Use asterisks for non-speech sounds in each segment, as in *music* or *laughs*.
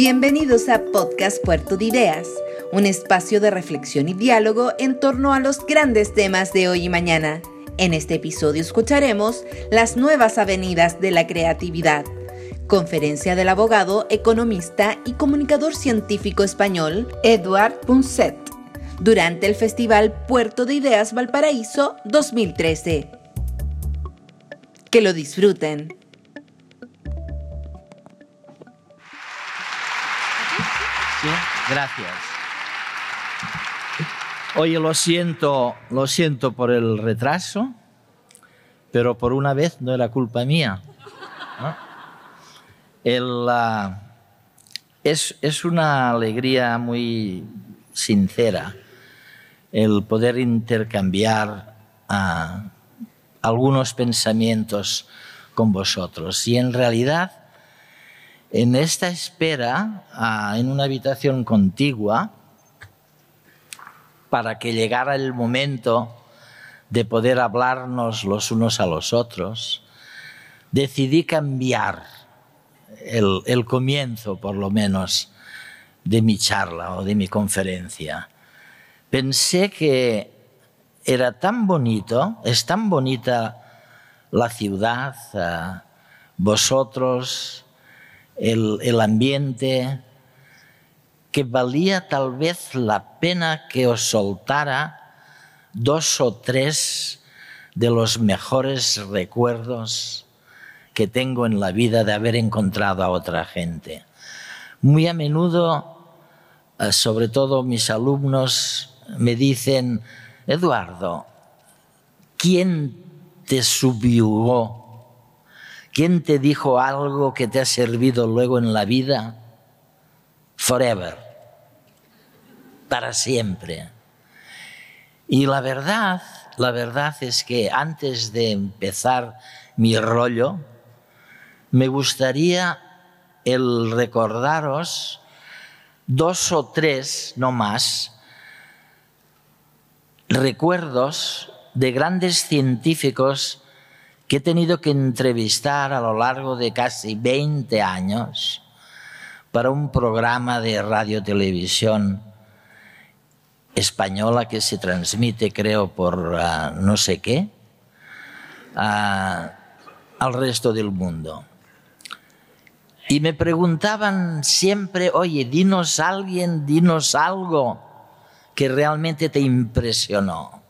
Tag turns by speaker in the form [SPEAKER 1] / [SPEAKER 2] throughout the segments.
[SPEAKER 1] Bienvenidos a Podcast Puerto de Ideas, un espacio de reflexión y diálogo en torno a los grandes temas de hoy y mañana. En este episodio escucharemos las nuevas avenidas de la creatividad. Conferencia del abogado, economista y comunicador científico español Eduard Punset durante el Festival Puerto de Ideas Valparaíso 2013. Que lo disfruten.
[SPEAKER 2] Gracias. Oye, lo siento, lo siento por el retraso, pero por una vez no era culpa mía. es, es, una alegría muy sincera el poder intercambiar ah, algunos pensamientos con vosotros. Y en realidad en esta espera, ah, en una habitación contigua, para que llegara el momento de poder hablarnos los unos a los otros, decidí cambiar el, el, comienzo, por lo menos, de mi charla o de mi conferencia. Pensé que era tan bonito, es tan bonita la ciudad, ah, vosotros, el, ambiente, que valía tal vez la pena que os soltara dos o tres de los mejores recuerdos que tengo en la vida de haber encontrado a otra gente. Muy a menudo, eh, sobre todo mis alumnos, me dicen, Eduardo, ¿quién te subyugó ¿Quién te dijo algo que te ha servido luego en la vida? Forever. Para siempre. Y la verdad, la verdad es que antes de empezar mi rollo, me gustaría el recordaros dos o tres, no más, recuerdos de grandes científicos que he tenido que entrevistar a lo largo de casi 20 años para un programa de radio-televisión española que se transmite, creo, por uh, no sé qué, uh, al resto del mundo. Y me preguntaban siempre, oye, dinos alguien, dinos algo que realmente te impresionó.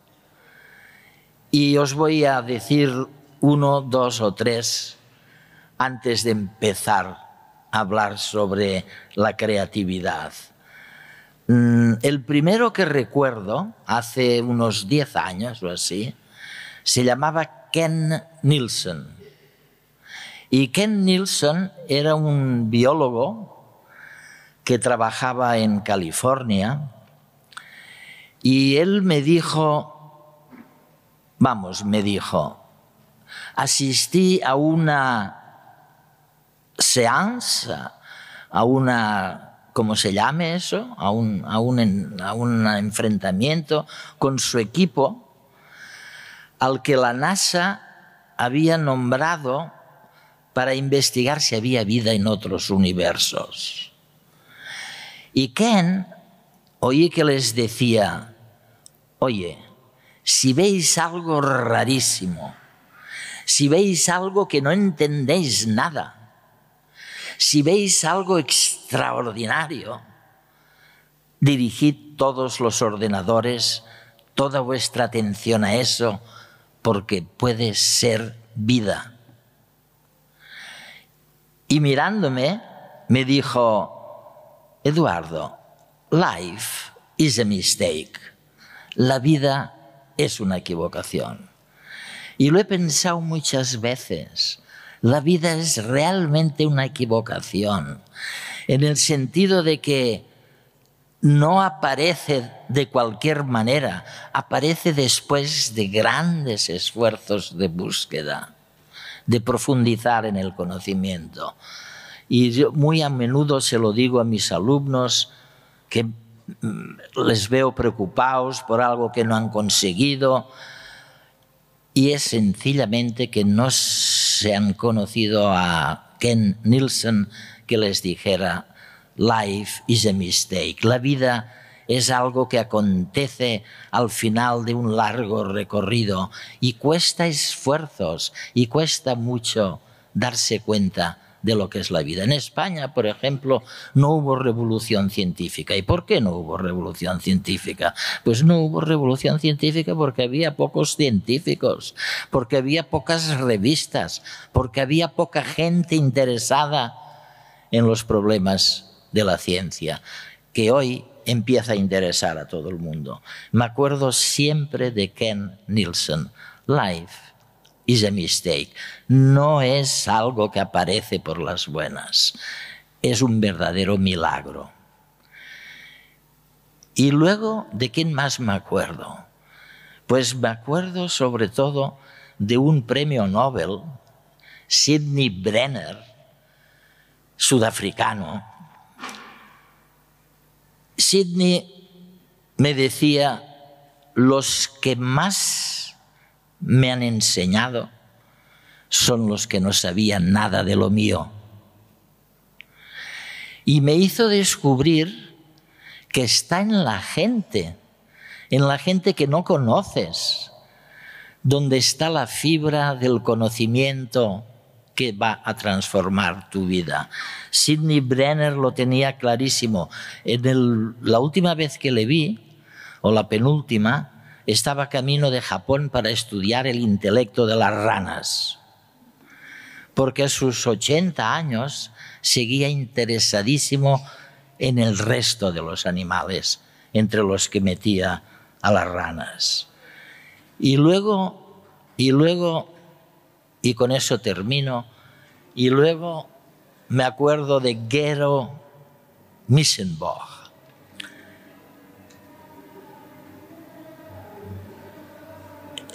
[SPEAKER 2] Y os voy a decir uno, dos o tres antes de empezar a hablar sobre la creatividad. Mm, el primero que recuerdo, hace unos diez años o así, se llamaba Ken Nielsen. Y Ken Nielsen era un biólogo que trabajaba en California y él me dijo, vamos, me dijo, asistí a una seance, a una, ¿cómo se llame eso? A un, a un, a un enfrentamiento con su equipo al que la NASA había nombrado para investigar si había vida en otros universos. Y Ken oí que les decía, oye, si veis algo rarísimo, si veis algo que no entendéis nada, si veis algo extraordinario, dirigid todos los ordenadores, toda vuestra atención a eso, porque puede ser vida. Y mirándome, me dijo, Eduardo, life is a mistake. La vida es una equivocación. Y lo he pensado muchas veces. La vida es realmente una equivocación, en el sentido de que no aparece de cualquier manera, aparece después de grandes esfuerzos de búsqueda, de profundizar en el conocimiento. Y yo muy a menudo se lo digo a mis alumnos que mm, les veo preocupados por algo que no han conseguido, y es sencillamente que no se han conocido a Ken Nielsen que les dijera life is a mistake. La vida es algo que acontece al final de un largo recorrido y cuesta esfuerzos y cuesta mucho darse cuenta de lo que es la vida. En España, por ejemplo, no hubo revolución científica. ¿Y por qué no hubo revolución científica? Pues no hubo revolución científica porque había pocos científicos, porque había pocas revistas, porque había poca gente interesada en los problemas de la ciencia, que hoy empieza a interesar a todo el mundo. Me acuerdo siempre de Ken Nielsen, Life is a mistake. No es algo que aparece por las buenas, es un verdadero milagro. Y luego, ¿de quién más me acuerdo? Pues me acuerdo sobre todo de un premio Nobel, Sidney Brenner, sudafricano. Sidney me decía, los que más me han enseñado son los que no sabían nada de lo mío. Y me hizo descubrir que está en la gente, en la gente que no conoces, donde está la fibra del conocimiento que va a transformar tu vida. Sidney Brenner lo tenía clarísimo. En la última vez que le vi, o la penúltima, estaba camino de Japón para estudiar el intelecto de las ranas, porque a sus 80 años seguía interesadísimo en el resto de los animales, entre los que metía a las ranas. Y luego, y luego, y con eso termino, y luego me acuerdo de Gero Missenbach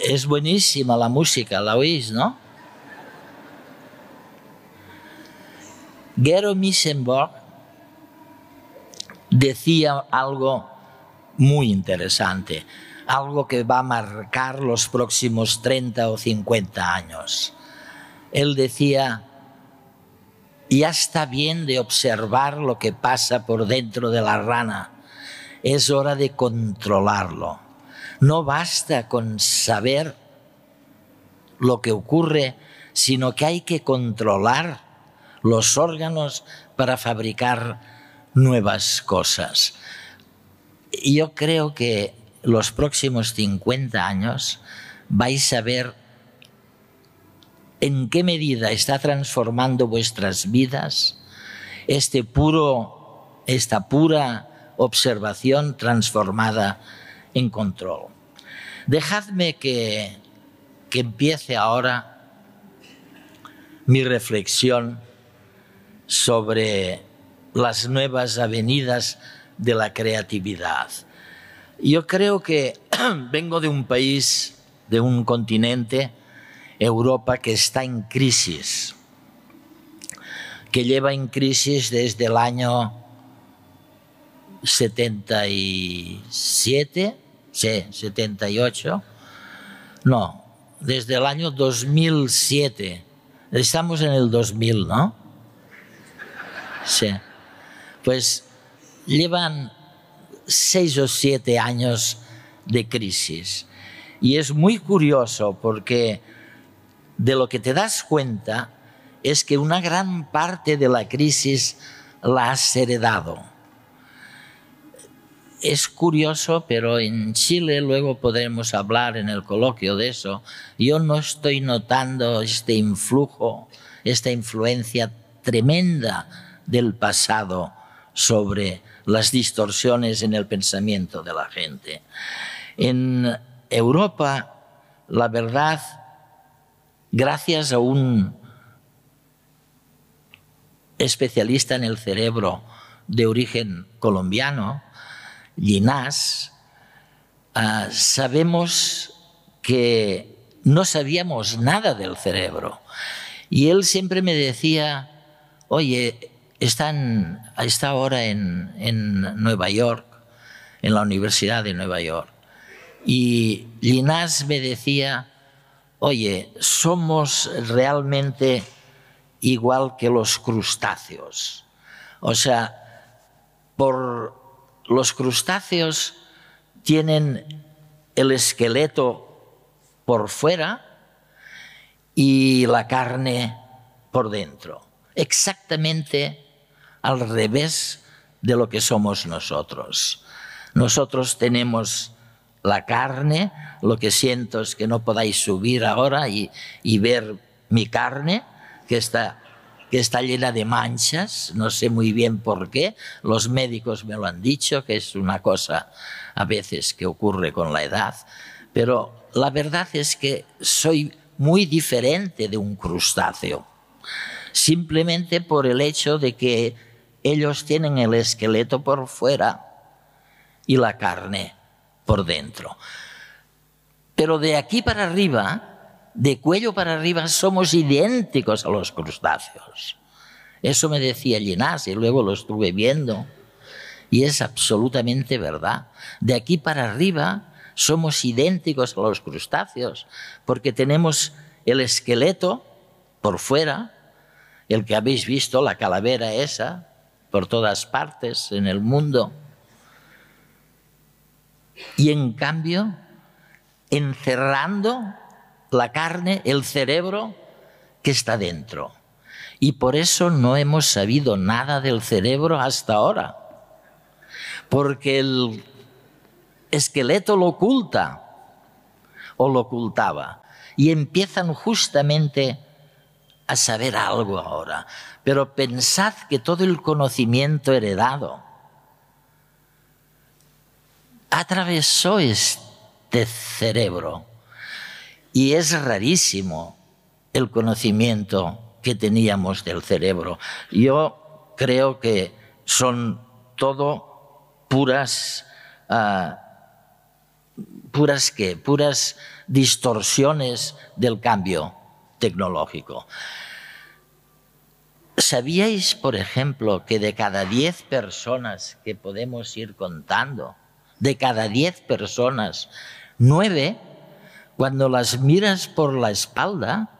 [SPEAKER 2] es buenísima la música, la oís, ¿no? Gero Missenborg decía algo muy interesante, algo que va a marcar los próximos 30 o 50 años. Él decía, ya está bien de observar lo que pasa por dentro de la rana, es hora de controlarlo. No basta con saber lo que ocurre, sino que hay que controlar los órganos para fabricar nuevas cosas. Yo creo que los próximos 50 años vais a ver en qué medida está transformando vuestras vidas este puro, esta pura observación transformada en control. Dejadme que, que empiece ahora mi reflexión sobre las nuevas avenidas de la creatividad. Yo creo que *clears throat* vengo de un país, de un continente, Europa, que está en crisis, que lleva en crisis desde el año 77 Sí, 78. No, desde el año 2007. Estamos en el 2000, ¿no? Sí. Pues llevan seis o siete años de crisis. Y es muy curioso porque de lo que te das cuenta es que una gran parte de la crisis la has heredado es curioso, pero en Chile luego podremos hablar en el coloquio de eso. Yo no estoy notando este influjo, esta influencia tremenda del pasado sobre las distorsiones en el pensamiento de la gente. En Europa, la verdad, gracias a un especialista en el cerebro de origen colombiano, Ginás, ah, sabemos que no sabíamos nada del cerebro. Y él siempre me decía, oye, están, está ahora en, en Nueva York, en la Universidad de Nueva York. Y Ginás me decía, oye, somos realmente igual que los crustáceos. O sea, Por los crustáceos tienen el esqueleto por fuera y la carne por dentro. Exactamente al revés de lo que somos nosotros. Nosotros tenemos la carne, lo que siento es que no podáis subir ahora y, ver mi carne, que está, que está llena de manchas, no sé muy bien por qué, los médicos me lo han dicho, que es una cosa a veces que ocurre con la edad, pero la verdad es que soy muy diferente de un crustáceo, simplemente por el hecho de que ellos tienen el esqueleto por fuera y la carne por dentro. Pero de aquí para arriba, de cuello para arriba, somos idénticos a los crustáceos. Eso me decía Llinás y luego lo estuve viendo. Y es absolutamente verdad. De aquí para arriba somos idénticos a los crustáceos, porque tenemos el esqueleto por fuera, el que habéis visto, la calavera esa, por todas partes en el mundo y en cambio encerrando la carne, el cerebro que está dentro. Y por eso no hemos sabido nada del cerebro hasta ahora. Porque el esqueleto lo oculta o lo ocultaba. Y empiezan justamente a saber algo ahora. Pero pensad que todo el conocimiento heredado, atravesó este cerebro. Y es rarísimo el conocimiento que teníamos del cerebro. Yo creo que son todo puras, uh, puras qué, puras distorsiones del cambio tecnológico. ¿Sabíais, por ejemplo, que de cada diez personas que podemos ir contando, de cada diez personas, nueve, cuando las miras por la espalda,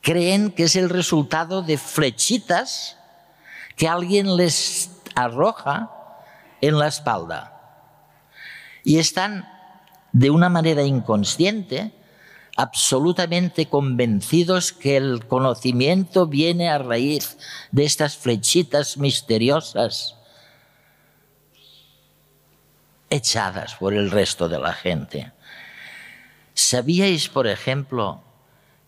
[SPEAKER 2] creen que es el resultado de flechitas que alguien les arroja en la espalda. Y están de una manera inconsciente absolutamente convencidos que el conocimiento viene a raíz de estas flechitas misteriosas echadas por el resto de la gente. ¿Sabíais, por ejemplo,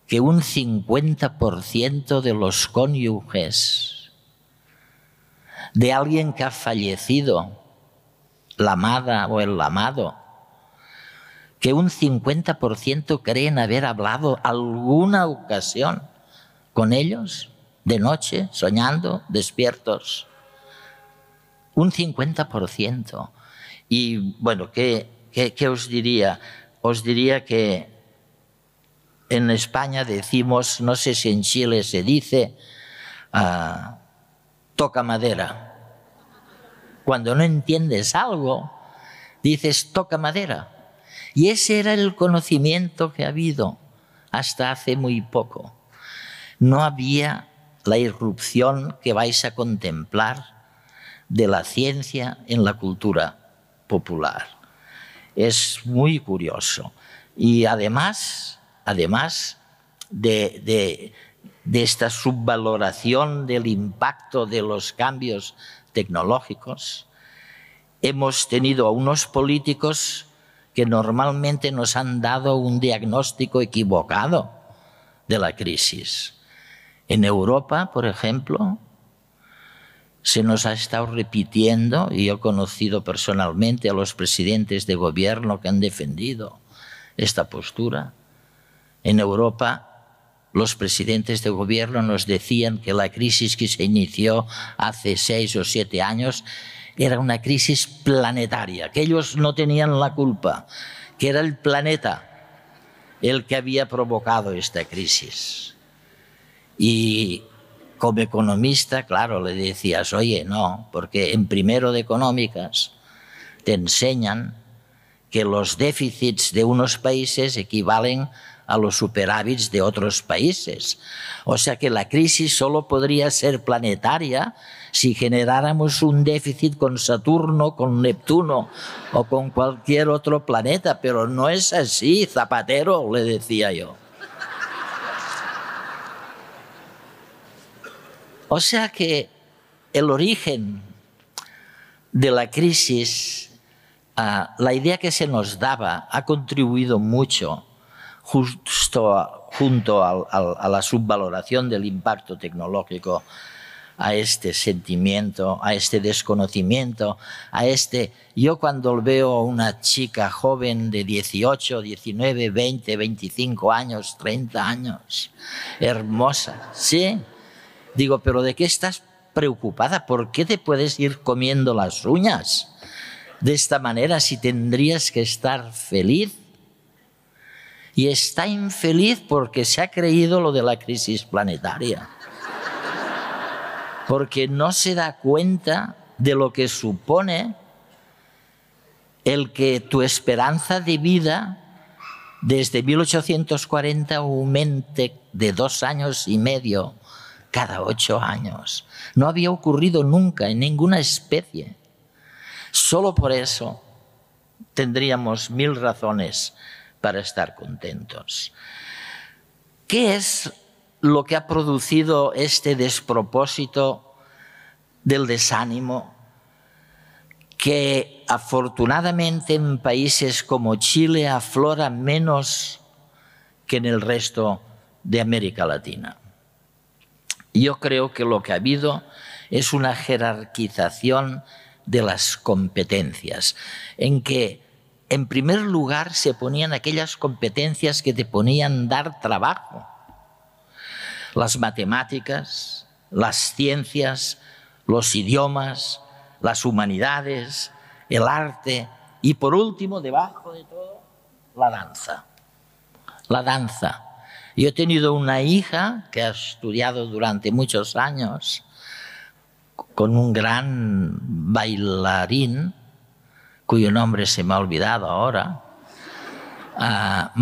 [SPEAKER 2] que un 50% de los cónyuges de alguien que ha fallecido, la amada o el amado, que un 50% creen haber hablado alguna ocasión con ellos, de noche, soñando, despiertos? Un 50%. Y bueno, ¿qué, os diría? Os diría que en España decimos, no sé si en Chile se dice, ah, toca madera. Cuando no entiendes algo, dices toca madera. Y ese era el conocimiento que ha habido hasta hace muy poco. No había la irrupción que vais a contemplar de la ciencia en la cultura popular. Es muy curioso. Y además, además de, de esta subvaloración del impacto de los cambios tecnológicos, hemos tenido a unos políticos que normalmente nos han dado un diagnóstico equivocado de la crisis. En Europa, por ejemplo, se nos ha estado repitiendo, y yo he conocido personalmente a los presidentes de gobierno que han defendido esta postura. En Europa, los presidentes de gobierno nos decían que la crisis que se inició hace seis o siete años era una crisis planetaria, que ellos no tenían la culpa, que era el planeta el que había provocado esta crisis. Y como economista, claro, le decías, oye, no, porque en primero de económicas te enseñan que los déficits de unos países equivalen a los superávits de otros países. O sea que la crisis solo podría ser planetaria si generáramos un déficit con Saturno, con Neptuno o con cualquier otro planeta, pero no es así, Zapatero, le decía yo. O sea que el origen de la crisis, ah, la idea que se nos daba ha contribuido mucho justo junto a la subvaloración del impacto tecnológico a este sentimiento, a este desconocimiento, a este... Yo cuando veo a una chica joven de 18, 19, 20, 25 años, 30 años, hermosa, ¿sí? Digo, pero ¿de qué estás preocupada? ¿Por qué te puedes ir comiendo las uñas de esta manera si tendrías que estar feliz? Y está infeliz porque se ha creído lo de la crisis planetaria. Porque no se da cuenta de lo que supone el que tu esperanza de vida desde 1840 aumente de dos años y medio cada ocho años. No había ocurrido nunca en ninguna especie. Solo por eso tendríamos mil razones para estar contentos. ¿Qué es lo que ha producido este despropósito del desánimo que afortunadamente en países como Chile aflora menos que en el resto de América Latina? Yo creo que lo que ha habido es una jerarquización de las competencias, en que en primer lugar se ponían aquellas competencias que te ponían dar trabajo. Las matemáticas, las ciencias, los idiomas, las humanidades, el arte y por último, debajo de todo, la danza. La danza yo he tenido una hija que ha estudiado durante muchos años con un gran bailarín, cuyo nombre se me ha olvidado ahora. Ah,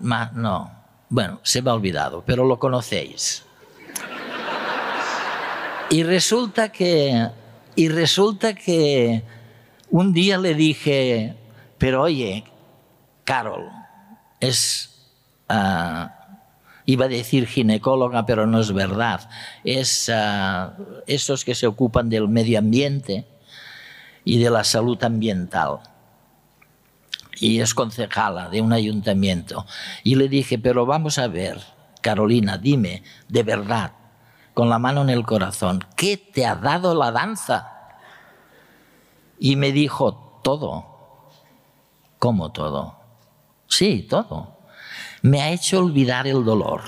[SPEAKER 2] no, bueno, se me ha olvidado, pero lo conocéis. Y resulta que, y resulta que un día le dije, pero oye, Carol, es ah, iba a decir ginecóloga, pero no es verdad, es uh, esos que se ocupan del medio ambiente y de la salud ambiental. Y es concejala de un ayuntamiento. Y le dije, pero vamos a ver, Carolina, dime, de verdad, con la mano en el corazón, ¿qué te ha dado la danza? Y me dijo, todo. ¿Cómo todo? Sí, todo me ha hecho olvidar el dolor.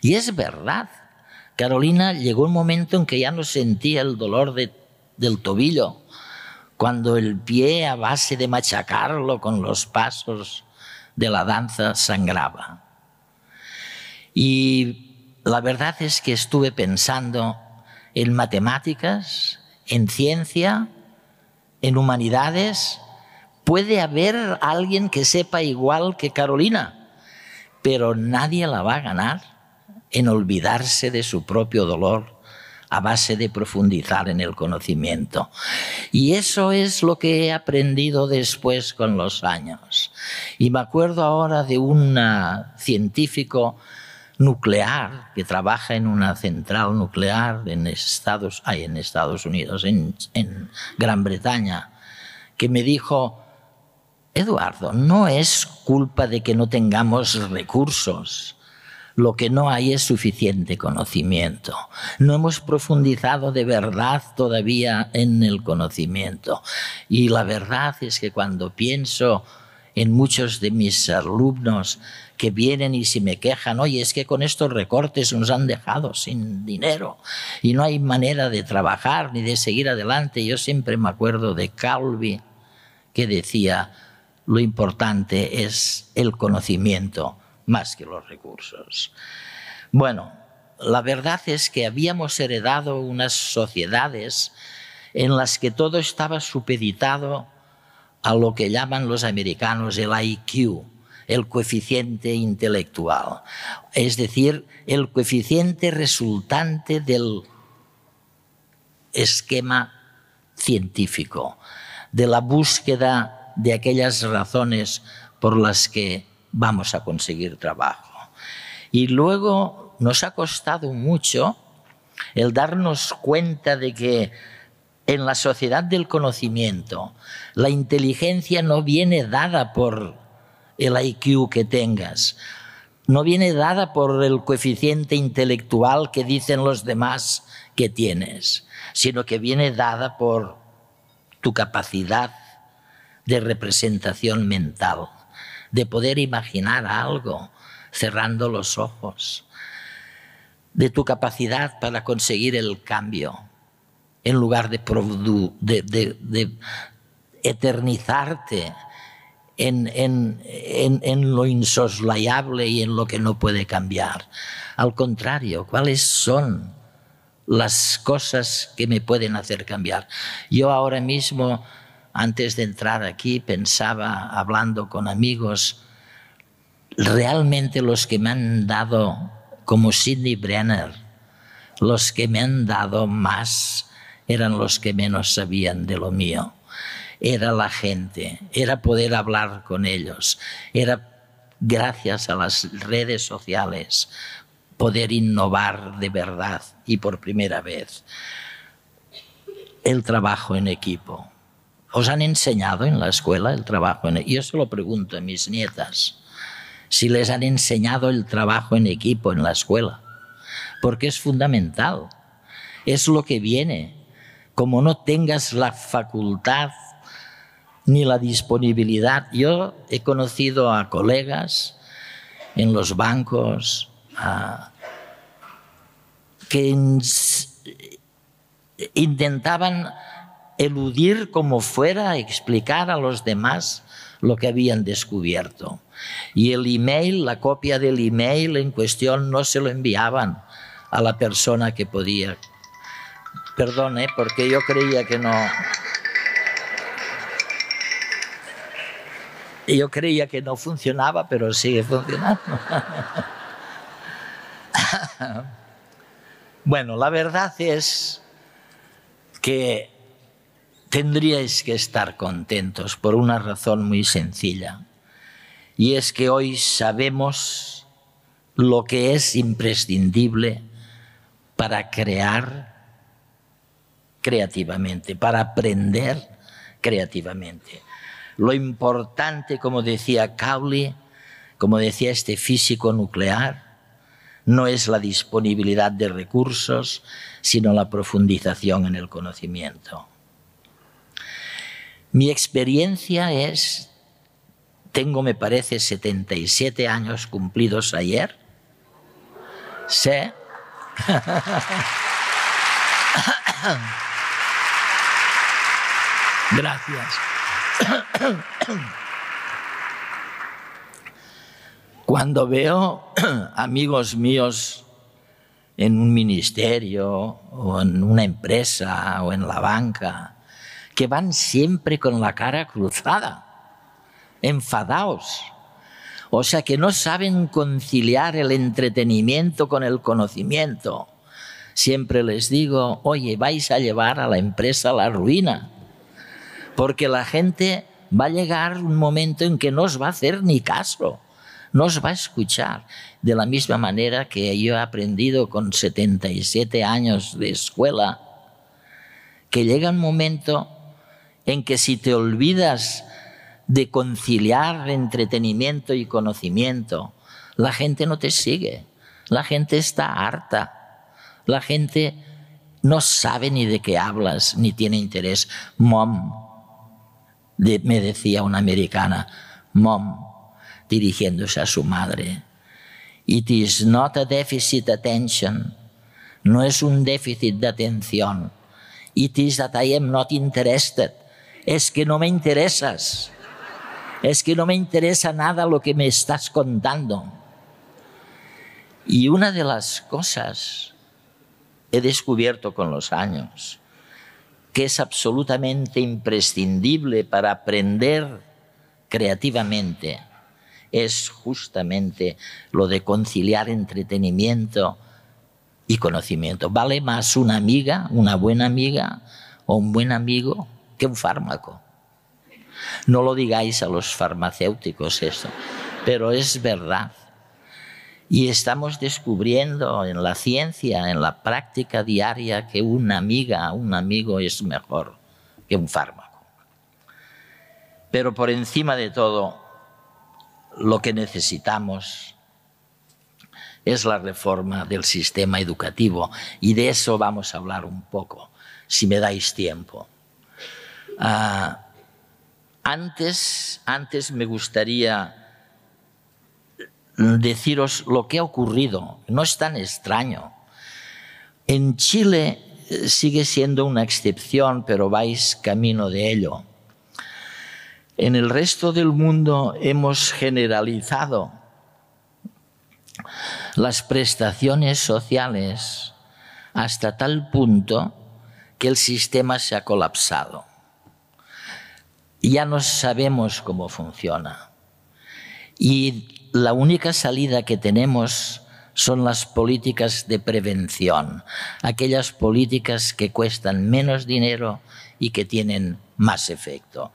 [SPEAKER 2] Y es verdad. Carolina llegó un momento en que ya no sentía el dolor del tobillo, cuando el pie a base de machacarlo con los pasos de la danza sangraba. Y la verdad es que estuve pensando en matemáticas, en ciencia, en humanidades. ¿Puede haber alguien que sepa igual que Carolina? Pero nadie la va a ganar en olvidarse de su propio dolor a base de profundizar en el conocimiento. Y eso es lo que he aprendido después con los años. Y me acuerdo ahora de un científico nuclear que trabaja en una central nuclear en Estados, en Estados Unidos, en Gran Bretaña, que me dijo, Eduardo, no es culpa de que no tengamos recursos. Lo que no hay es suficiente conocimiento. No hemos profundizado de verdad todavía en el conocimiento. Y la verdad es que cuando pienso en muchos de mis alumnos que vienen y se me quejan, oye, es que con estos recortes nos han dejado sin dinero y no hay manera de trabajar ni de seguir adelante. Yo siempre me acuerdo de Calvi que decía, lo importante es el conocimiento más que los recursos. Bueno, la verdad es que habíamos heredado unas sociedades en las que todo estaba supeditado a lo que llaman los americanos el IQ, el coeficiente intelectual, es decir, el coeficiente resultante del esquema científico, de la búsqueda de aquellas razones por las que vamos a conseguir trabajo. Y luego nos ha costado mucho el darnos cuenta de que en la sociedad del conocimiento la inteligencia no viene dada por el IQ que tengas, no viene dada por el coeficiente intelectual que dicen los demás que tienes, sino que viene dada por tu capacidad de representación mental, de poder imaginar algo cerrando los ojos, de tu capacidad para conseguir el cambio, en lugar de, de, eternizarte en, en, en, lo insoslayable y en lo que no puede cambiar. Al contrario, ¿cuáles son las cosas que me pueden hacer cambiar? Yo ahora mismo, antes de entrar aquí, pensaba, hablando con amigos, realmente los que me han dado, como Sidney Brenner, los que me han dado más eran los que menos sabían de lo mío. Era la gente, era poder hablar con ellos, era gracias a las redes sociales poder innovar de verdad y por primera vez. El trabajo en equipo. ¿Os han enseñado en la escuela el trabajo? Yo se lo pregunto a mis nietas si les han enseñado el trabajo en equipo en la escuela, porque es fundamental, es lo que viene. Como no tengas la facultad ni la disponibilidad, yo he conocido a colegas en los bancos que intentaban eludir como fuera, explicar a los demás lo que habían descubierto. Y el email, la copia del email en cuestión, no se lo enviaban a la persona que podía. Perdone, porque yo creía que no. Yo creía que no funcionaba, pero sigue funcionando. *laughs* bueno, la verdad es que tendríais que estar contentos por una razón muy sencilla. Y es que hoy sabemos lo que es imprescindible para crear creativamente, para aprender creativamente. Lo importante, como decía Cowley, como decía este físico nuclear, no es la disponibilidad de recursos, sino la profundización en el conocimiento. Mi experiencia es tengo, me parece, 77 años cumplidos ayer. Sé. *coughs* Gracias. *coughs* Cuando veo *coughs* amigos míos en un ministerio o en una empresa o en la banca que van siempre con la cara cruzada, enfadados. O sea que no saben conciliar el entretenimiento con el conocimiento. Siempre les digo, oye, vais a llevar a la empresa a la ruina, porque la gente va a llegar un momento en que no os va a hacer ni caso, no os va a escuchar. De la misma manera que yo he aprendido con 77 años de escuela, que llega un momento en que si te olvidas de conciliar entretenimiento y conocimiento, la gente no te sigue, la gente está harta, la gente no sabe ni de qué hablas, ni tiene interés. Mom, me decía una americana, mom, dirigiéndose a su madre, it is not a deficit attention, no es un déficit de atención, it is that I am not interested, es que no me interesas es que no me interesa nada lo que me estás contando. Y una de las cosas he descubierto con los años que es absolutamente imprescindible para aprender creativamente es justamente lo de conciliar entretenimiento y conocimiento. Vale más una amiga, una buena amiga o un buen amigo que un fármaco. No lo digáis a los farmacéuticos eso, pero es verdad. Y estamos descubriendo en la ciencia, en la práctica diaria, que una amiga, un amigo es mejor que un fármaco. Pero por encima de todo, lo que necesitamos es la reforma del sistema educativo y de eso vamos a hablar un poco, si me dais tiempo. Ah, antes, antes me gustaría deciros lo que ha ocurrido. No es tan extraño. En Chile eh, sigue siendo una excepción, pero vais camino de ello. En el resto del mundo hemos generalizado las prestaciones sociales hasta tal punto que el sistema se ha colapsado. Ya no sabemos cómo funciona. Y la única salida que tenemos son las políticas de prevención, aquellas políticas que cuestan menos dinero y que tienen más efecto.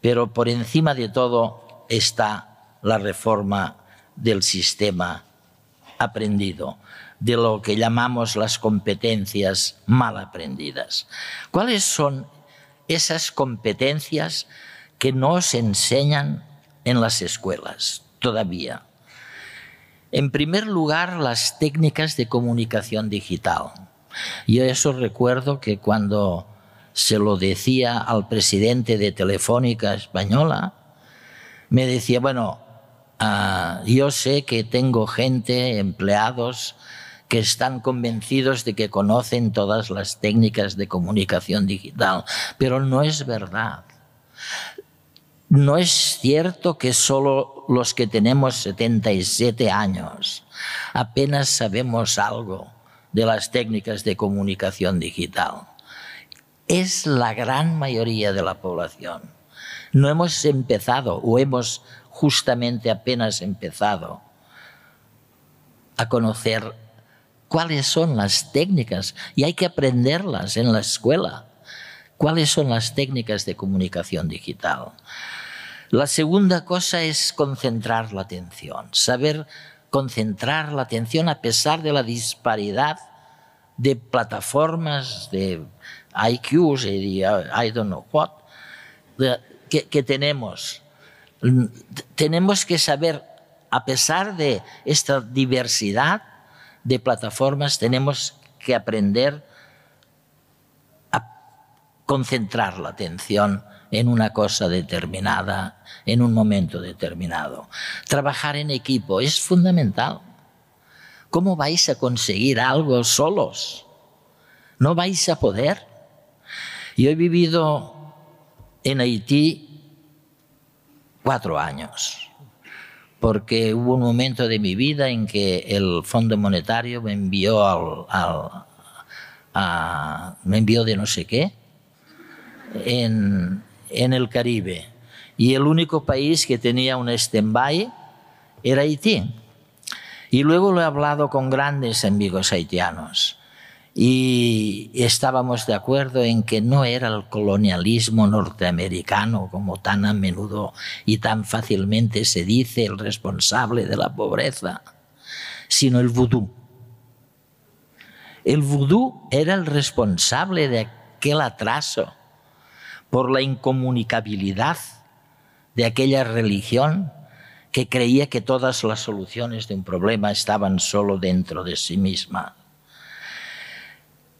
[SPEAKER 2] Pero por encima de todo está la reforma del sistema aprendido, de lo que llamamos las competencias mal aprendidas. ¿Cuáles son esas competencias que no se enseñan en las escuelas? todavía. En primer lugar, las técnicas de comunicación digital. Yo eso recuerdo que cuando se lo decía al presidente de Telefónica Española, me decía, bueno, uh, yo sé que tengo gente, empleados, que están convencidos de que conocen todas las técnicas de comunicación digital, pero no es verdad. No es cierto que solo los que tenemos 77 años apenas sabemos algo de las técnicas de comunicación digital. Es la gran mayoría de la población. No hemos empezado o hemos justamente apenas empezado a conocer cuáles son las técnicas y hay que aprenderlas en la escuela. ¿Cuáles son las técnicas de comunicación digital? La segunda cosa es concentrar la atención, saber concentrar la atención a pesar de la disparidad de plataformas, de IQs y I don't know what, que, que tenemos. Tenemos que saber, a pesar de esta diversidad de plataformas, tenemos que aprender a concentrar la atención en una cosa determinada, en un momento determinado. Trabajar en equipo es fundamental. ¿Cómo vais a conseguir algo solos? No vais a poder. Yo he vivido en Haití cuatro años, porque hubo un momento de mi vida en que el Fondo Monetario me envió al, me envió de no sé qué en, en el Caribe y el único país que tenía un stand-by era Haití. Y luego lo he hablado con grandes amigos haitianos y estábamos de acuerdo en que no era el colonialismo norteamericano como tan a menudo y tan fácilmente se dice el responsable de la pobreza, sino el vudú. El vudú era el responsable de aquel atraso por la incomunicabilidad de aquella religión que creía que todas las soluciones de un problema estaban solo dentro de sí misma.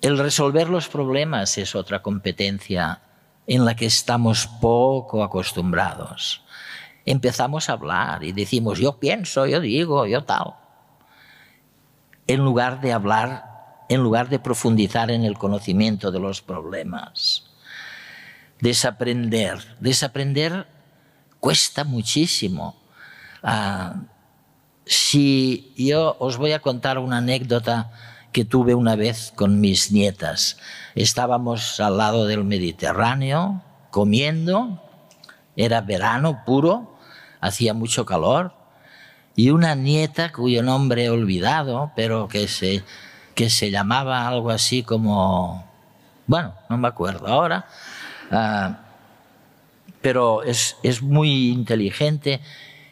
[SPEAKER 2] El resolver los problemas es otra competencia en la que estamos poco acostumbrados. Empezamos a hablar y decimos, yo pienso, yo digo, yo tal. En lugar de hablar, en lugar de profundizar en el conocimiento de los problemas desaprender. Desaprender cuesta muchísimo. Ah, si yo os voy a contar una anécdota que tuve una vez con mis nietas. Estábamos al lado del Mediterráneo comiendo, era verano puro, hacía mucho calor y una nieta cuyo nombre he olvidado, pero que se, que se llamaba algo así como, bueno, no me acuerdo ahora, ah, pero es, es muy inteligente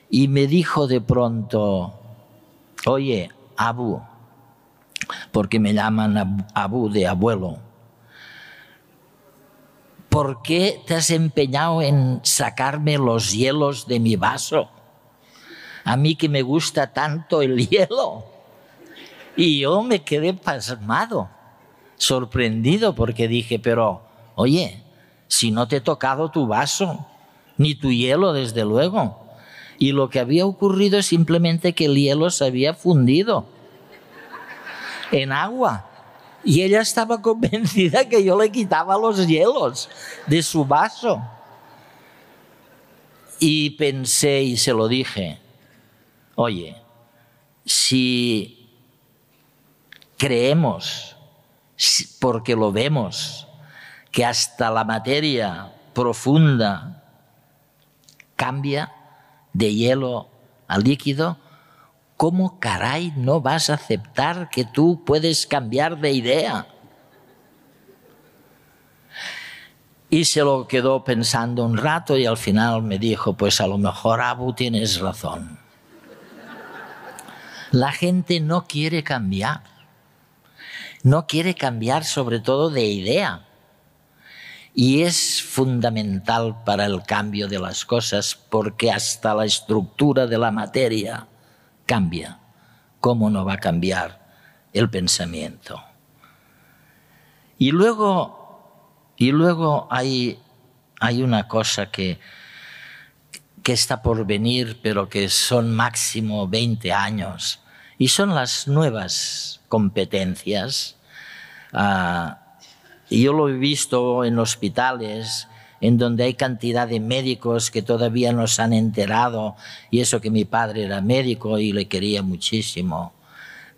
[SPEAKER 2] y me dijo de pronto, oye, Abu, porque me llaman Abu de abuelo, ¿por qué te has empeñado en sacarme los hielos de mi vaso? A mí que me gusta tanto el *laughs* hielo. Y yo me quedé pasmado, sorprendido, porque dije, pero, oye, si no te he tocado tu vaso, ni tu hielo, desde luego. Y lo que había ocurrido es simplemente que el hielo se había fundido en agua. Y ella estaba convencida que yo le quitaba los hielos de su vaso. Y pensé y se lo dije, oye, si creemos, porque lo vemos, que hasta la materia profunda cambia de hielo a líquido, ¿cómo caray no vas a aceptar que tú puedes cambiar de idea? Y se lo quedó pensando un rato y al final me dijo, pues a lo mejor Abu tienes razón. La gente no quiere cambiar. No quiere cambiar sobre todo de idea. Y es fundamental para el cambio de las cosas porque hasta la estructura de la materia cambia. ¿Cómo no va a cambiar el pensamiento? Y luego, y luego hay, hay una cosa que, que está por venir, pero que son máximo 20 años, y son las nuevas competencias. Uh, yo lo he visto en hospitales, en donde hay cantidad de médicos que todavía no se han enterado, y eso que mi padre era médico y le quería muchísimo,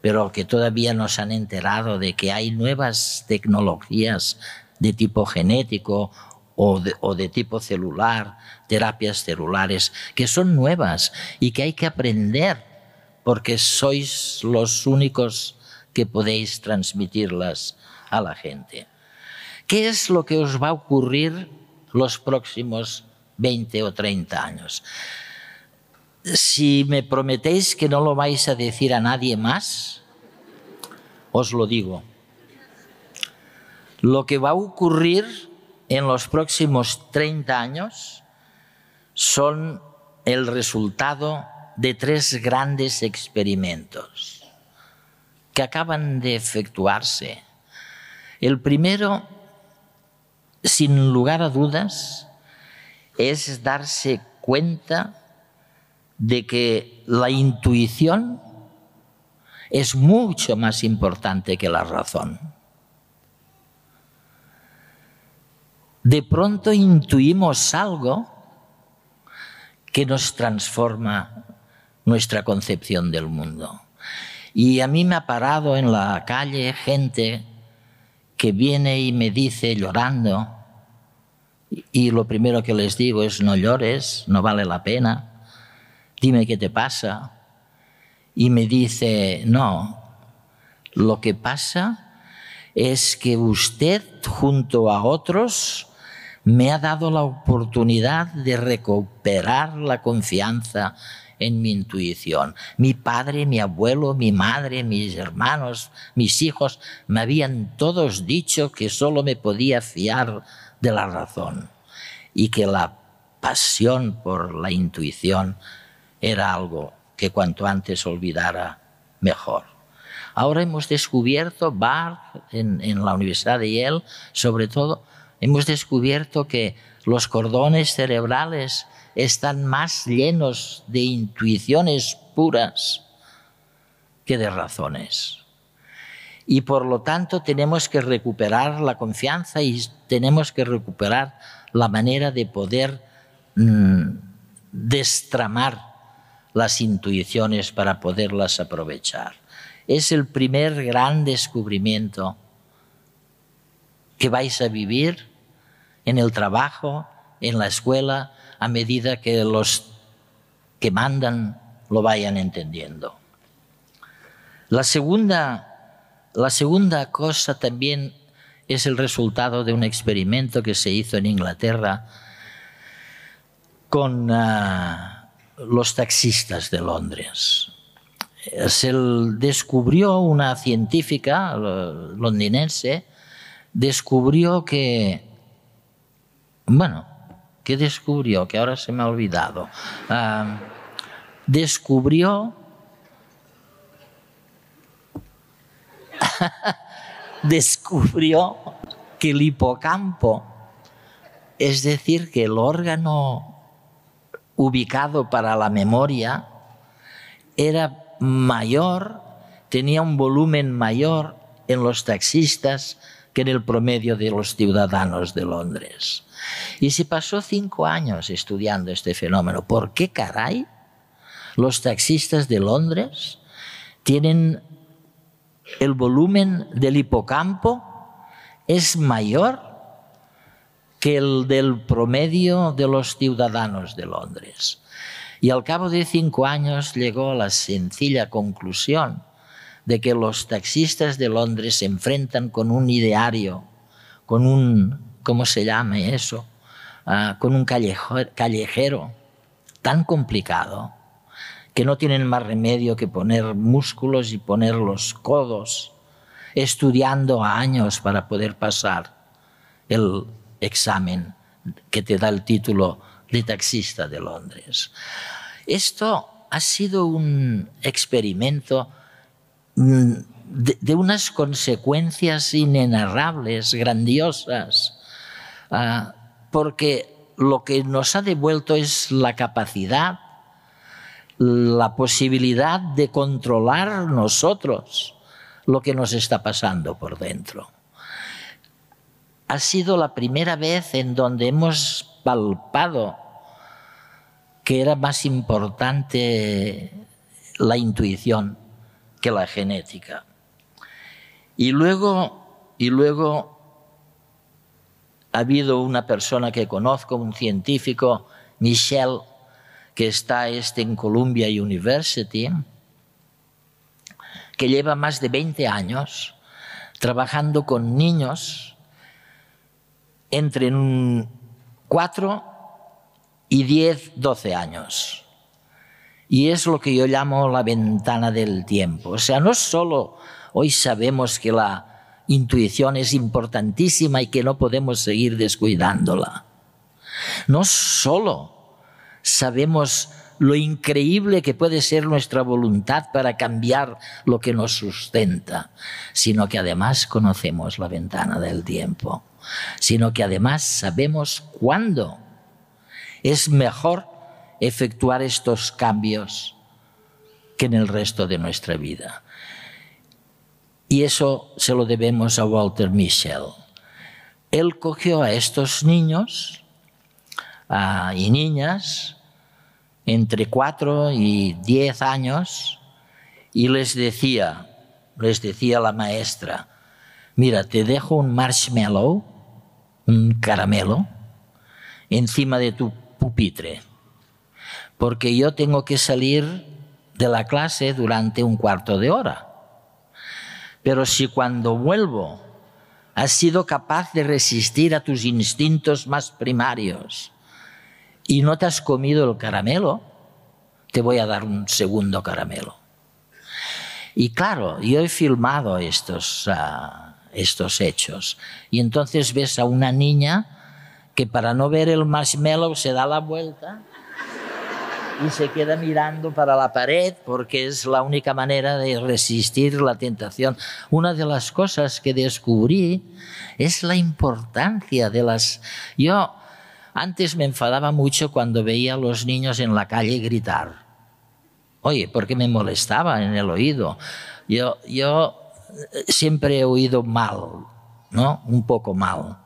[SPEAKER 2] pero que todavía no se han enterado de que hay nuevas tecnologías de tipo genético o de, o de tipo celular, terapias celulares, que son nuevas y que hay que aprender, porque sois los únicos que podéis transmitirlas a la gente. ¿Qué es lo que os va a ocurrir los próximos 20 o 30 años. Si me prometéis que no lo vais a decir a nadie más, os lo digo. Lo que va a ocurrir en los próximos 30 años son el resultado de tres grandes experimentos que acaban de efectuarse. El primero sin lugar a dudas, es darse cuenta de que la intuición es mucho más importante que la razón. De pronto intuimos algo que nos transforma nuestra concepción del mundo. Y a mí me ha parado en la calle gente que viene y me dice llorando, y lo primero que les digo es no llores, no vale la pena, dime qué te pasa. Y me dice, no, lo que pasa es que usted junto a otros me ha dado la oportunidad de recuperar la confianza en mi intuición. Mi padre, mi abuelo, mi madre, mis hermanos, mis hijos me habían todos dicho que solo me podía fiar de la razón y que la pasión por la intuición era algo que cuanto antes olvidara mejor. Ahora hemos descubierto, Barth en, en la Universidad de Yale, sobre todo, hemos descubierto que los cordones cerebrales están más llenos de intuiciones puras que de razones. Y por lo tanto tenemos que recuperar la confianza y tenemos que recuperar la manera de poder mmm, destramar las intuiciones para poderlas aprovechar. Es el primer gran descubrimiento que vais a vivir en el trabajo, en la escuela, a medida que los que mandan lo vayan entendiendo. La segunda, la segunda cosa también es el resultado de un experimento que se hizo en Inglaterra con ah, los taxistas de Londres. Se descubrió una científica londinense, descubrió que, bueno, ¿qué descubrió? Que ahora se me ha olvidado. Ah, descubrió *laughs* descubrió que el hipocampo, es decir, que el órgano ubicado para la memoria, era mayor, tenía un volumen mayor en los taxistas que en el promedio de los ciudadanos de Londres. Y se pasó cinco años estudiando este fenómeno. ¿Por qué caray los taxistas de Londres tienen el volumen del hipocampo es mayor que el del promedio de los ciudadanos de Londres. Y al cabo de cinco años llegó a la sencilla conclusión de que los taxistas de Londres se enfrentan con un ideario, con un, ¿cómo se llama eso? Ah, con un callejero tan complicado que no tienen más remedio que poner músculos y poner los codos, estudiando años para poder pasar el examen que te da el título de taxista de Londres. Esto ha sido un experimento mm, de, unas consecuencias inenarrables, grandiosas, ah, porque lo que nos ha devuelto es la capacidad la posibilidad de controlar nosotros lo que nos está pasando por dentro. Ha sido la primera vez en donde hemos palpado que era más importante la intuición que la genética. Y luego, y luego ha habido una persona que conozco, un científico, Michel que está este en Columbia University, que lleva más de 20 años trabajando con niños entre 4 y 10, 12 años. Y es lo que yo llamo la ventana del tiempo. O sea, no solo hoy sabemos que la intuición es importantísima y que no podemos seguir descuidándola. No solo sabemos lo increíble que puede ser nuestra voluntad para cambiar lo que nos sustenta, sino que además conocemos la ventana del tiempo, sino que además sabemos cuándo es mejor efectuar estos cambios que en el resto de nuestra vida. Y eso se lo debemos a Walter Michel. Él cogió a estos niños y niñas entre cuatro y diez años y les decía, les decía la maestra, mira, te dejo un marshmallow, un caramelo, encima de tu pupitre, porque yo tengo que salir de la clase durante un cuarto de hora. Pero si cuando vuelvo has sido capaz de resistir a tus instintos más primarios, y no te has comido el caramelo, te voy a dar un segundo caramelo. Y claro, yo he filmado estos, ah, estos hechos. Y entonces ves a una niña que para no ver el marshmallow se da la vuelta y se queda mirando para la pared porque es la única manera de resistir la tentación. Una de las cosas que descubrí es la importancia de las... Yo antes me enfadaba mucho cuando veía a los niños en la calle gritar. Oye, porque me molestaba en el oído. Yo, yo eh, siempre he oído mal, ¿no? Un poco mal.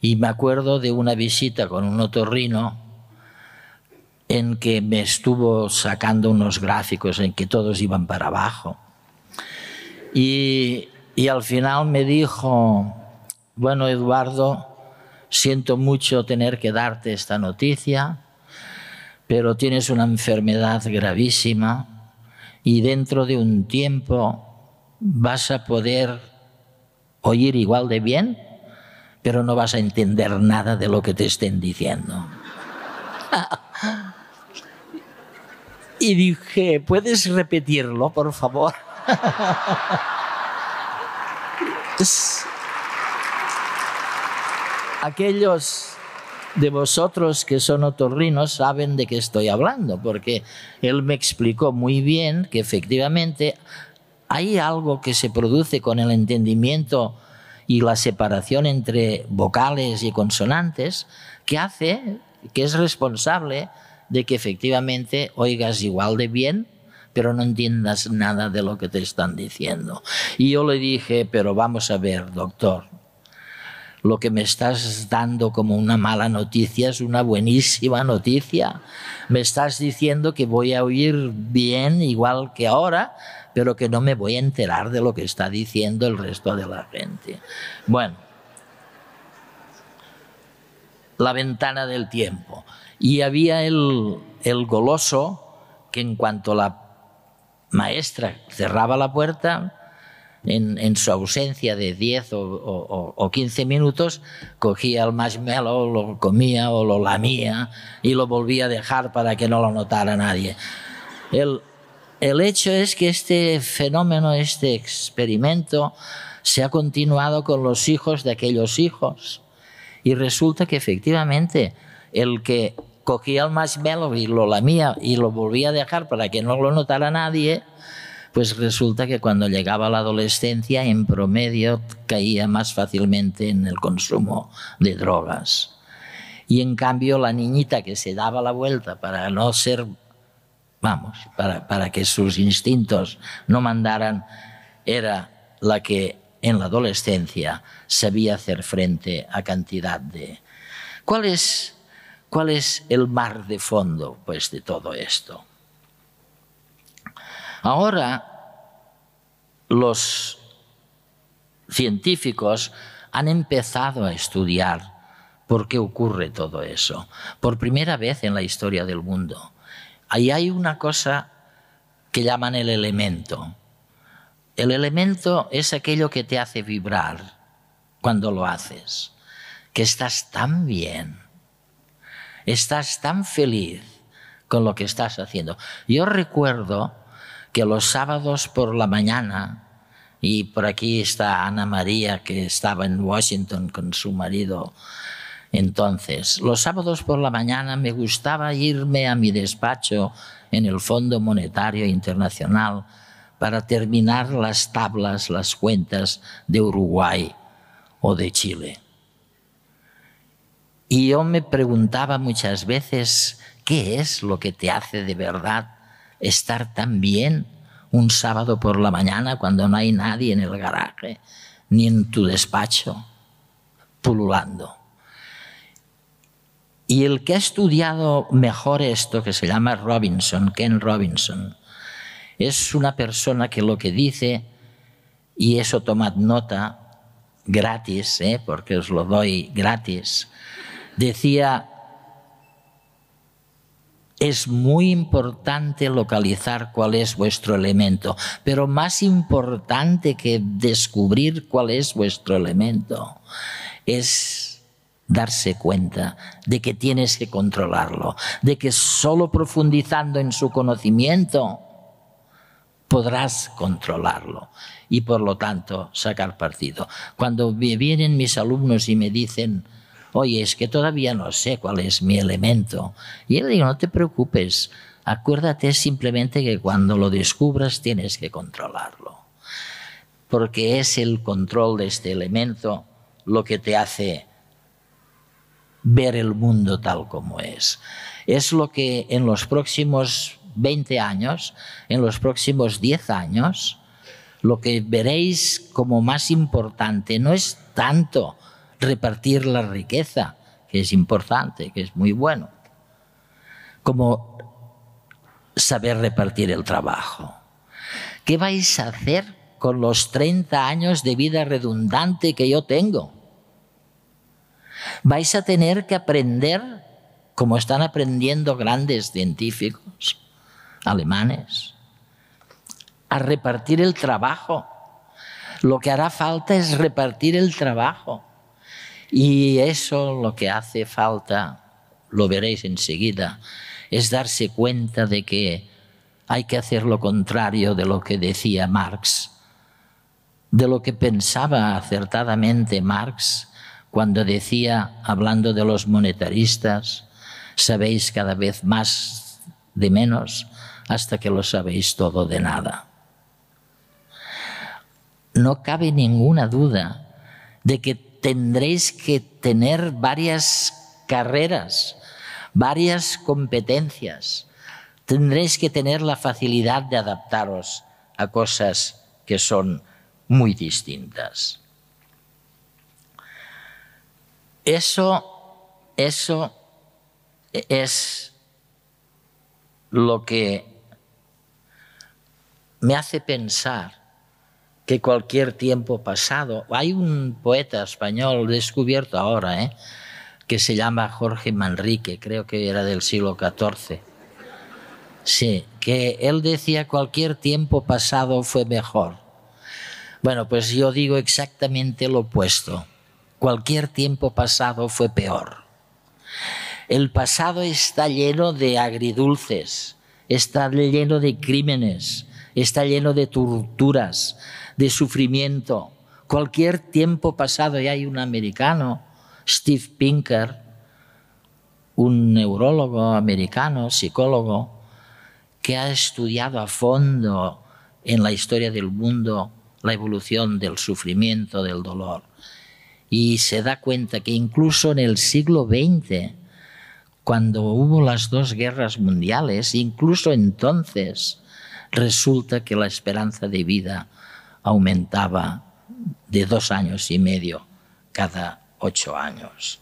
[SPEAKER 2] Y me acuerdo de una visita con un otorrino en que me estuvo sacando unos gráficos en que todos iban para abajo. Y, y al final me dijo, bueno, Eduardo, siento mucho tener que darte esta noticia, pero tienes una enfermedad gravísima y dentro de un tiempo vas a poder oír igual de bien, pero no vas a entender nada de lo que te estén diciendo. y dije, ¿puedes repetirlo, por favor? *laughs* Aquellos de vosotros que son otorrinos saben de qué estoy hablando, porque él me explicó muy bien que efectivamente hay algo que se produce con el entendimiento y la separación entre vocales y consonantes que hace, que es responsable de que efectivamente oigas igual de bien, pero no entiendas nada de lo que te están diciendo. Y yo le dije, pero vamos a ver, doctor, lo que me estás dando como una mala noticia es una buenísima noticia. Me estás diciendo que voy a oír bien igual que ahora, pero que no me voy a enterar de lo que está diciendo el resto de la gente. Bueno, la ventana del tiempo. Y había el, el goloso que en cuanto la maestra cerraba la puerta, en, su ausencia de 10 o, 15 minutos, cogía el marshmallow, lo comía o lo lamía y lo volvía a dejar para que no lo notara nadie. El, el hecho es que este fenómeno, este experimento, se ha continuado con los hijos de aquellos hijos. Y resulta que efectivamente el que cogía el marshmallow y lo lamía y lo volvía a dejar para que no lo notara nadie, pues resulta que cuando llegaba la adolescencia, en promedio, caía más fácilmente en el consumo de drogas. Y en cambio, la niñita que se daba la vuelta para no ser, vamos, para, para que sus instintos no mandaran, era la que en la adolescencia sabía hacer frente a cantidad de... ¿Cuál es, cuál es el mar de fondo pues, de todo esto? Ahora los científicos han empezado a estudiar por qué ocurre todo eso, por primera vez en la historia del mundo. Ahí hay una cosa que llaman el elemento. El elemento es aquello que te hace vibrar cuando lo haces, que estás tan bien, estás tan feliz con lo que estás haciendo. Yo recuerdo que los sábados por la mañana, y por aquí está Ana María, que estaba en Washington con su marido entonces, los sábados por la mañana me gustaba irme a mi despacho en el Fondo Monetario Internacional para terminar las tablas, las cuentas de Uruguay o de Chile. Y yo me preguntaba muchas veces, ¿qué es lo que te hace de verdad estar tan bien un sábado por la mañana cuando no hay nadie en el garaje ni en tu despacho pululando. Y el que ha estudiado mejor esto, que se llama Robinson, Ken Robinson, es una persona que lo que dice, y eso tomad nota, gratis, ¿eh? porque os lo doy gratis, decía, es muy importante localizar cuál es vuestro elemento, pero más importante que descubrir cuál es vuestro elemento es darse cuenta de que tienes que controlarlo, de que solo profundizando en su conocimiento podrás controlarlo y por lo tanto sacar partido. Cuando me vienen mis alumnos y me dicen, oye, es que todavía no sé cuál es mi elemento. Y él digo, no te preocupes, acuérdate simplemente que cuando lo descubras tienes que controlarlo. Porque es el control de este elemento lo que te hace ver el mundo tal como es. Es lo que en los próximos 20 años, en los próximos 10 años, lo que veréis como más importante no es tanto repartir la riqueza, que es importante, que es muy bueno, como saber repartir el trabajo. ¿Qué vais a hacer con los 30 años de vida redundante que yo tengo? Vais a tener que aprender como están aprendiendo grandes científicos alemanes, a repartir el trabajo. Lo que hará falta es repartir el trabajo. Y eso lo que hace falta, lo veréis enseguida, es darse cuenta de que hay que hacer lo contrario de lo que decía Marx, de lo que pensaba acertadamente Marx cuando decía, hablando de los monetaristas, sabéis cada vez más de menos hasta que lo sabéis todo de nada. No cabe ninguna duda de que tendréis que tener varias carreras, varias competencias. Tendréis que tener la facilidad de adaptaros a cosas que son muy distintas. Eso, eso es lo que me hace pensar que cualquier tiempo pasado, hay un poeta español descubierto ahora, ¿eh? que se llama Jorge Manrique, creo que era del siglo XIV. Sí, que él decía cualquier tiempo pasado fue mejor. Bueno, pues yo digo exactamente lo opuesto. Cualquier tiempo pasado fue peor. El pasado está lleno de agridulces, está lleno de crímenes, está lleno de torturas, de sufrimiento. Cualquier tiempo pasado, y hay un americano Steve Pinker, un neurólogo americano, psicólogo, que ha estudiado a fondo en la historia del mundo la evolución del sufrimiento, del dolor. Y se da cuenta que incluso en el siglo XX, cuando hubo las dos guerras mundiales, incluso entonces, resulta que la esperanza de vida aumentaba de dos años y medio cada ocho años.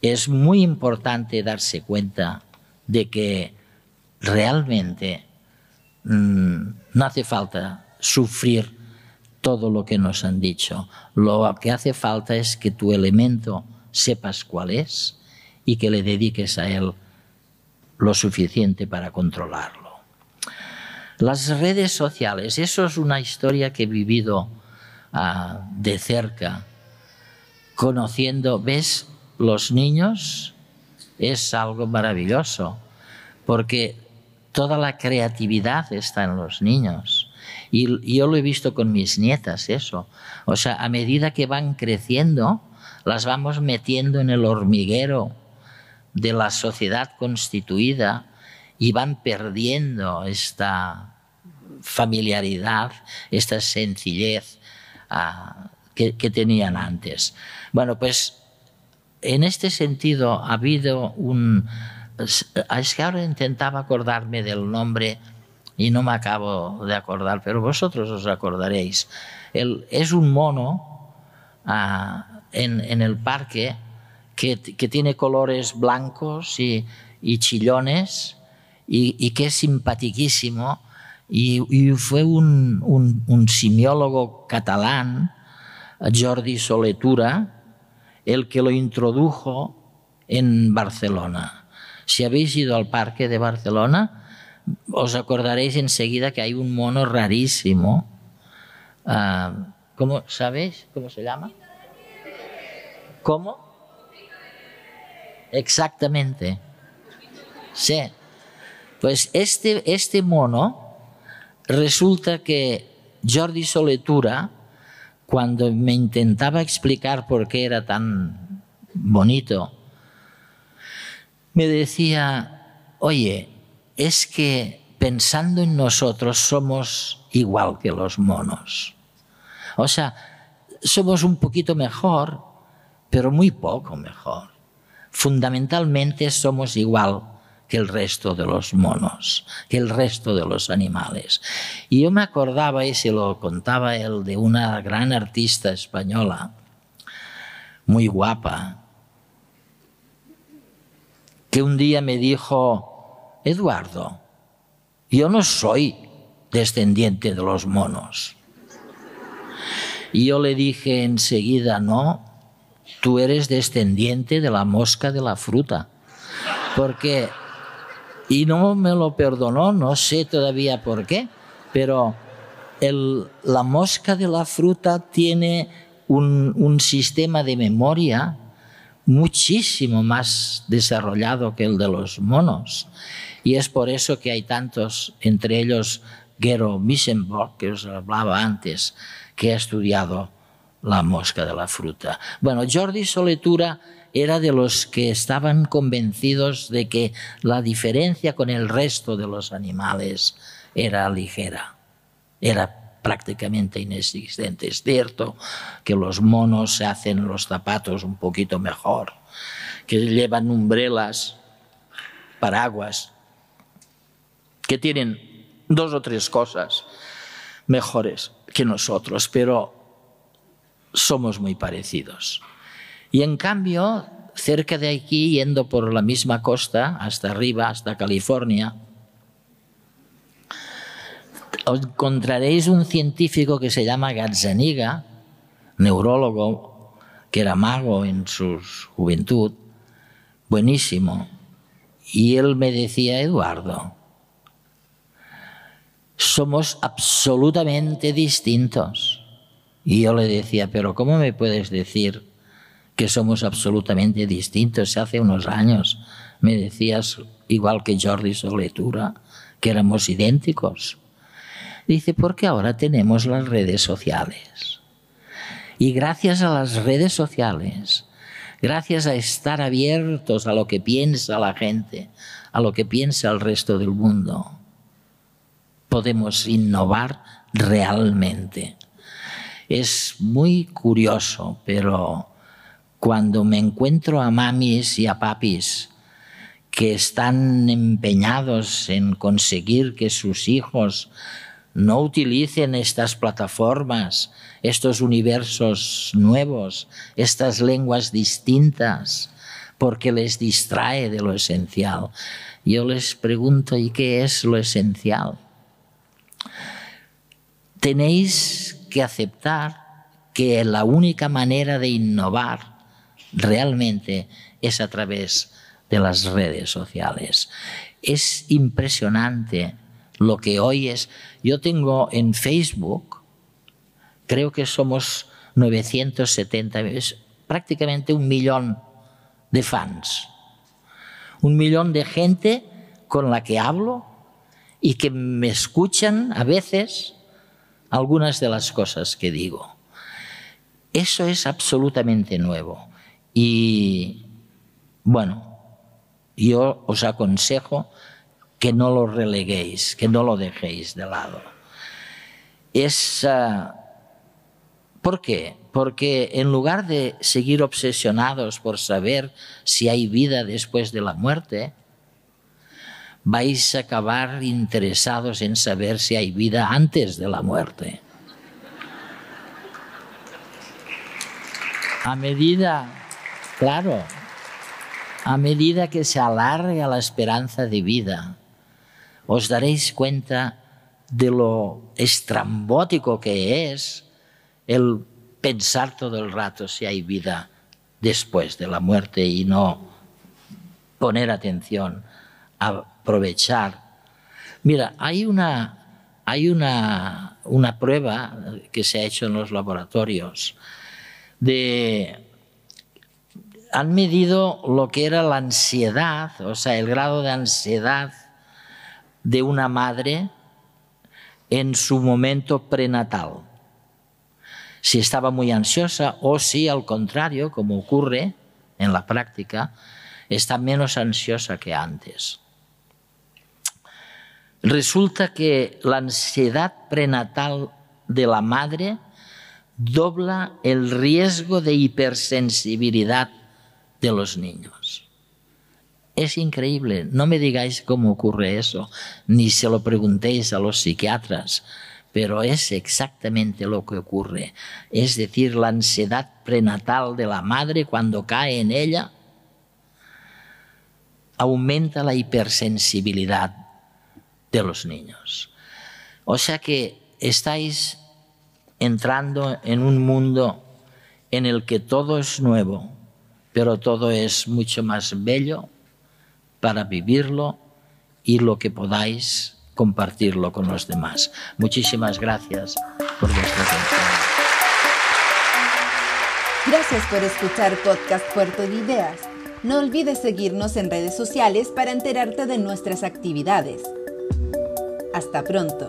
[SPEAKER 2] Es muy importante darse cuenta de que realmente mm, no hace falta sufrir todo lo que nos han dicho. Lo que hace falta es que tu elemento sepas cuál es y que le dediques a él lo suficiente para controlarlo. Las redes sociales, eso es una historia que he vivido ah, de cerca conociendo, ¿ves? Los niños es algo maravilloso, porque toda la creatividad está en los niños. Y, yo lo he visto con mis nietas, eso. O sea, a medida que van creciendo, las vamos metiendo en el hormiguero de la sociedad constituida y van perdiendo esta familiaridad, esta sencillez ah, que, tenían antes. Bueno, pues en este sentido ha habido un... Es que ahora intentaba acordarme del nombre y no me acabo de acordar, pero vosotros os acordaréis. es un mono ah, en, el parque que, tiene colores blancos y, chillones y, que es simpaticísimo. Y, fue un, un simiólogo catalán Jordi Soletura el que lo introdujo en Barcelona. Si habéis ido al parque de Barcelona, os acordaréis enseguida que hay un mono rarísimo. Uh, ¿Cómo sabéis cómo se llama? ¿Cómo? Exactamente. Sí. Pues este, este mono resulta que Jordi Soletura cuando me intentaba explicar por qué era tan bonito, me decía, oye, es que pensando en nosotros somos igual que los monos. O sea, somos un poquito mejor, pero muy poco mejor. Fundamentalmente somos igual que el resto de los monos, que el resto de los animales. Y yo me acordaba, y se lo contaba él, de una gran artista española, muy guapa, que un día me dijo, Eduardo, yo no soy descendiente de los monos. Y yo le dije enseguida, no, tú eres descendiente de la mosca de la fruta Porque, y no me lo perdonó, no sé todavía por qué, pero el, la mosca de la fruta tiene un, un sistema de memoria muchísimo más desarrollado que el de los monos. Y es por eso que hay tantos, entre ellos Gero Missenborg, que os hablaba antes, que ha estudiado la mosca de la fruta. Bueno, Jordi Soletura era de los que estaban convencidos de que la diferencia con el resto de los animales era ligera, era prácticamente inexistente. Es cierto que los monos se hacen los zapatos un poquito mejor, que llevan umbrelas, paraguas, que tienen dos o tres cosas mejores que nosotros, pero somos muy parecidos. Y en cambio, cerca de aquí, yendo por la misma costa, hasta arriba, hasta California, encontraréis un científico que se llama Gazzaniga, neurólogo, que era mago en su juventud, buenísimo. Y él me decía, Eduardo, somos absolutamente distintos. Y yo le decía, pero ¿cómo me puedes decir que somos absolutamente distintos? Hace unos años me decías, igual que Jordi Soletura, que éramos idénticos. Dice, porque ahora tenemos las redes sociales. Y gracias a las redes sociales, gracias a estar abiertos a lo que piensa la gente, a lo que piensa el resto del mundo, podemos innovar realmente. Es muy curioso, pero cuando me encuentro a mamis y a papis que están empeñados en conseguir que sus hijos no utilicen estas plataformas, estos universos nuevos, estas lenguas distintas, porque les distrae de lo esencial. Yo les pregunto, ¿y qué es lo esencial? tenéis que aceptar que la única manera de innovar realmente es a través de las redes sociales. Es impresionante lo que hoy es. Yo tengo en Facebook, creo que somos 970, es prácticamente un millón de fans. Un millón de gente con la que hablo y que me escuchan a veces algunas de las cosas que digo. Eso es absolutamente nuevo. Y bueno, yo os aconsejo que no lo releguéis, que no lo dejéis de lado. Es, uh, ¿Por qué? Porque en lugar de seguir obsesionados por saber si hay vida después de la muerte, vais a acabar interesados en saber si hay vida antes de la muerte. A medida, claro, a medida que se alarga la esperanza de vida, os daréis cuenta de lo estrambótico que es el pensar todo el rato si hay vida después de la muerte y no poner atención aprovechar. Mira, hay una, hay una, una prueba que se ha hecho en los laboratorios de han medido lo que era la ansiedad, o sea, el grado de ansiedad de una madre en su momento prenatal. Si estaba muy ansiosa o si al contrario, como ocurre en la práctica, está menos ansiosa que antes. Resulta que la ansiedad prenatal de la madre dobla el riesgo de hipersensibilidad de los niños. Es increíble, no me digáis cómo ocurre eso, ni se lo preguntéis a los psiquiatras, pero es exactamente lo que ocurre. Es decir, la ansiedad prenatal de la madre cuando cae en ella aumenta la hipersensibilidad de los niños. O sea que estáis entrando en un mundo en el que todo es nuevo, pero todo es mucho más bello, para vivirlo y lo que podáis compartirlo con los demás. Muchísimas gracias por vuestra atención.
[SPEAKER 1] Gracias por escuchar Podcast Puerto de Ideas. No olvides seguirnos en redes sociales para enterarte de nuestras actividades. Hasta pronto.